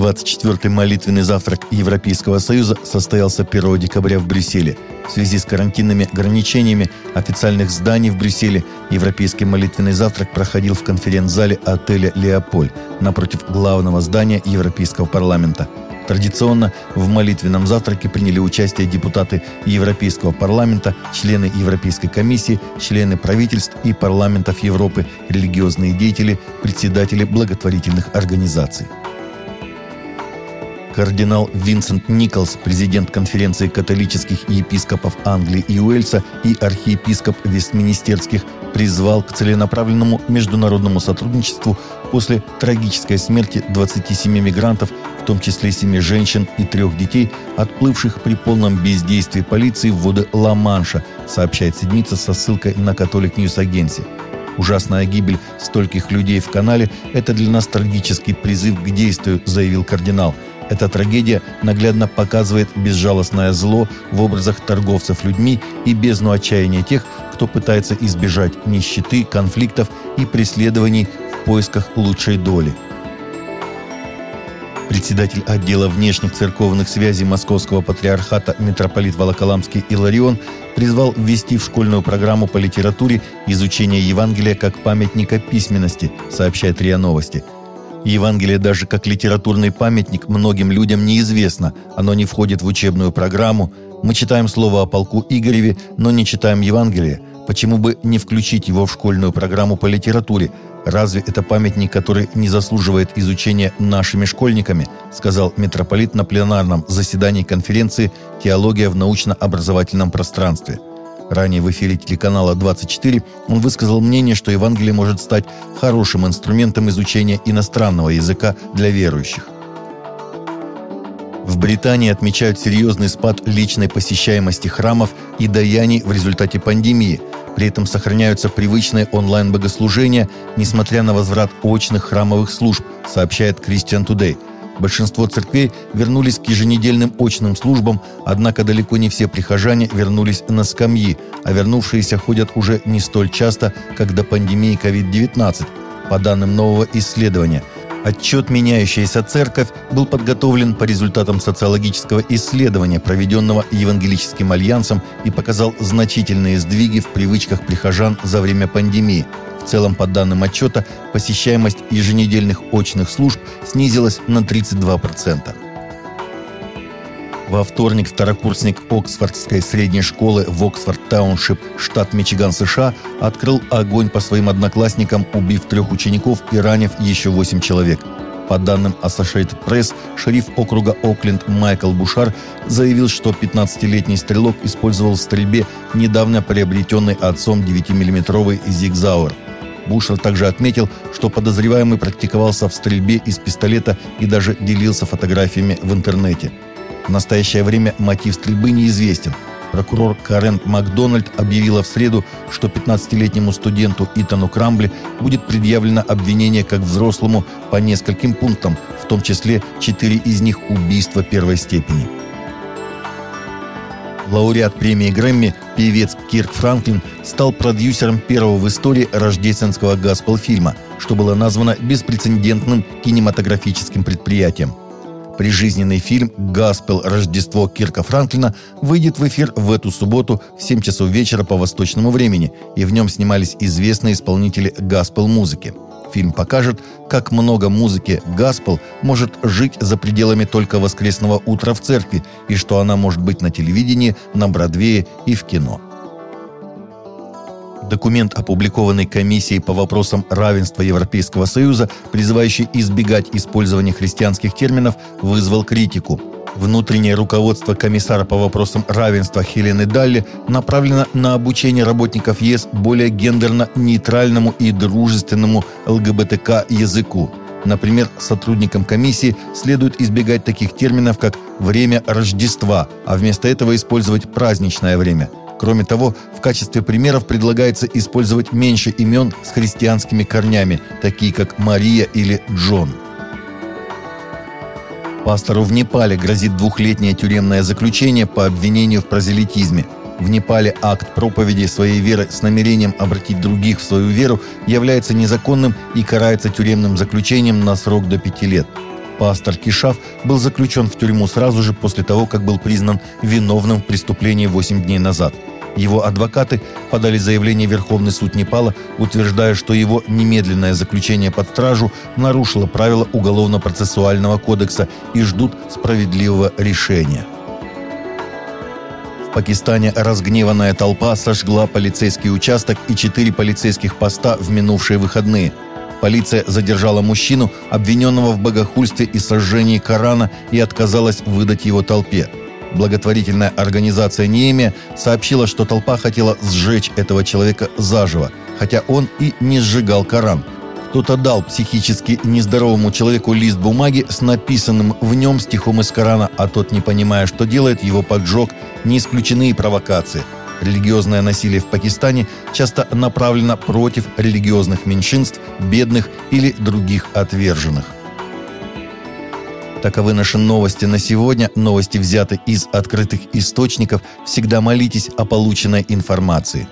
24-й молитвенный завтрак Европейского Союза состоялся 1 декабря в Брюсселе. В связи с карантинными ограничениями официальных зданий в Брюсселе Европейский молитвенный завтрак проходил в конференц-зале отеля «Леополь» напротив главного здания Европейского парламента. Традиционно в молитвенном завтраке приняли участие депутаты Европейского парламента, члены Европейской комиссии, члены правительств и парламентов Европы, религиозные деятели, председатели благотворительных организаций. Кардинал Винсент Николс, президент конференции католических епископов Англии и Уэльса и архиепископ Вестминстерский, призвал к целенаправленному международному сотрудничеству после трагической смерти 27 мигрантов, в том числе 7 женщин и трех детей, отплывших при полном бездействии полиции в воды Ла-Манша, сообщает седмица со ссылкой на Catholic News Agency. Ужасная гибель стольких людей в канале – это для нас трагический призыв к действию, заявил кардинал – эта трагедия наглядно показывает безжалостное зло в образах торговцев людьми и бездну отчаяния тех, кто пытается избежать нищеты, конфликтов и преследований в поисках лучшей доли. Председатель отдела внешних церковных связей Московского патриархата митрополит Волоколамский Иларион призвал ввести в школьную программу по литературе изучение Евангелия как памятника письменности, сообщает РИА Новости – Евангелие даже как литературный памятник многим людям неизвестно. Оно не входит в учебную программу. Мы читаем слово о полку Игореве, но не читаем Евангелие. Почему бы не включить его в школьную программу по литературе? Разве это памятник, который не заслуживает изучения нашими школьниками, сказал митрополит на пленарном заседании конференции «Теология в научно-образовательном пространстве». Ранее в эфире телеканала 24 он высказал мнение, что Евангелие может стать хорошим инструментом изучения иностранного языка для верующих. В Британии отмечают серьезный спад личной посещаемости храмов и даяний в результате пандемии. При этом сохраняются привычные онлайн-богослужения, несмотря на возврат очных храмовых служб, сообщает Christian Today – Большинство церквей вернулись к еженедельным очным службам, однако далеко не все прихожане вернулись на скамьи, а вернувшиеся ходят уже не столь часто, как до пандемии COVID-19, по данным нового исследования. Отчет «Меняющаяся церковь» был подготовлен по результатам социологического исследования, проведенного Евангелическим альянсом и показал значительные сдвиги в привычках прихожан за время пандемии – в целом, по данным отчета, посещаемость еженедельных очных служб снизилась на 32%. Во вторник второкурсник Оксфордской средней школы в Оксфорд-тауншип, штат Мичиган, США, открыл огонь по своим одноклассникам, убив трех учеников и ранив еще восемь человек. По данным Associated Press, шериф округа Окленд Майкл Бушар заявил, что 15-летний стрелок использовал в стрельбе недавно приобретенный отцом 9-миллиметровый зигзауэр – Бушер также отметил, что подозреваемый практиковался в стрельбе из пистолета и даже делился фотографиями в интернете. В настоящее время мотив стрельбы неизвестен. Прокурор Карен Макдональд объявила в среду, что 15-летнему студенту Итану Крамбли будет предъявлено обвинение как взрослому по нескольким пунктам, в том числе четыре из них убийства первой степени. Лауреат премии Грэмми, певец Кирк Франклин стал продюсером первого в истории рождественского гаспел-фильма, что было названо беспрецедентным кинематографическим предприятием. Прижизненный фильм «Гаспел. Рождество Кирка Франклина» выйдет в эфир в эту субботу в 7 часов вечера по восточному времени, и в нем снимались известные исполнители гаспел-музыки – Фильм покажет, как много музыки «Гаспел» может жить за пределами только воскресного утра в церкви и что она может быть на телевидении, на Бродвее и в кино. Документ, опубликованный комиссией по вопросам равенства Европейского Союза, призывающий избегать использования христианских терминов, вызвал критику – Внутреннее руководство комиссара по вопросам равенства Хелены Далли направлено на обучение работников ЕС более гендерно-нейтральному и дружественному ЛГБТК языку. Например, сотрудникам комиссии следует избегать таких терминов, как «время Рождества», а вместо этого использовать праздничное время. Кроме того, в качестве примеров предлагается использовать меньше имен с христианскими корнями, такие как Мария или Джон. Пастору в Непале грозит двухлетнее тюремное заключение по обвинению в прозелитизме. В Непале акт проповеди своей веры с намерением обратить других в свою веру является незаконным и карается тюремным заключением на срок до пяти лет. Пастор Кишав был заключен в тюрьму сразу же после того, как был признан виновным в преступлении 8 дней назад. Его адвокаты подали заявление в Верховный суд Непала, утверждая, что его немедленное заключение под стражу нарушило правила Уголовно-процессуального кодекса и ждут справедливого решения. В Пакистане разгневанная толпа сожгла полицейский участок и четыре полицейских поста в минувшие выходные. Полиция задержала мужчину, обвиненного в богохульстве и сожжении Корана, и отказалась выдать его толпе. Благотворительная организация «Неемия» сообщила, что толпа хотела сжечь этого человека заживо, хотя он и не сжигал Коран – кто-то дал психически нездоровому человеку лист бумаги с написанным в нем стихом из Корана, а тот, не понимая, что делает, его поджег. Не исключены и провокации. Религиозное насилие в Пакистане часто направлено против религиозных меньшинств, бедных или других отверженных. Таковы наши новости на сегодня. Новости взяты из открытых источников. Всегда молитесь о полученной информации.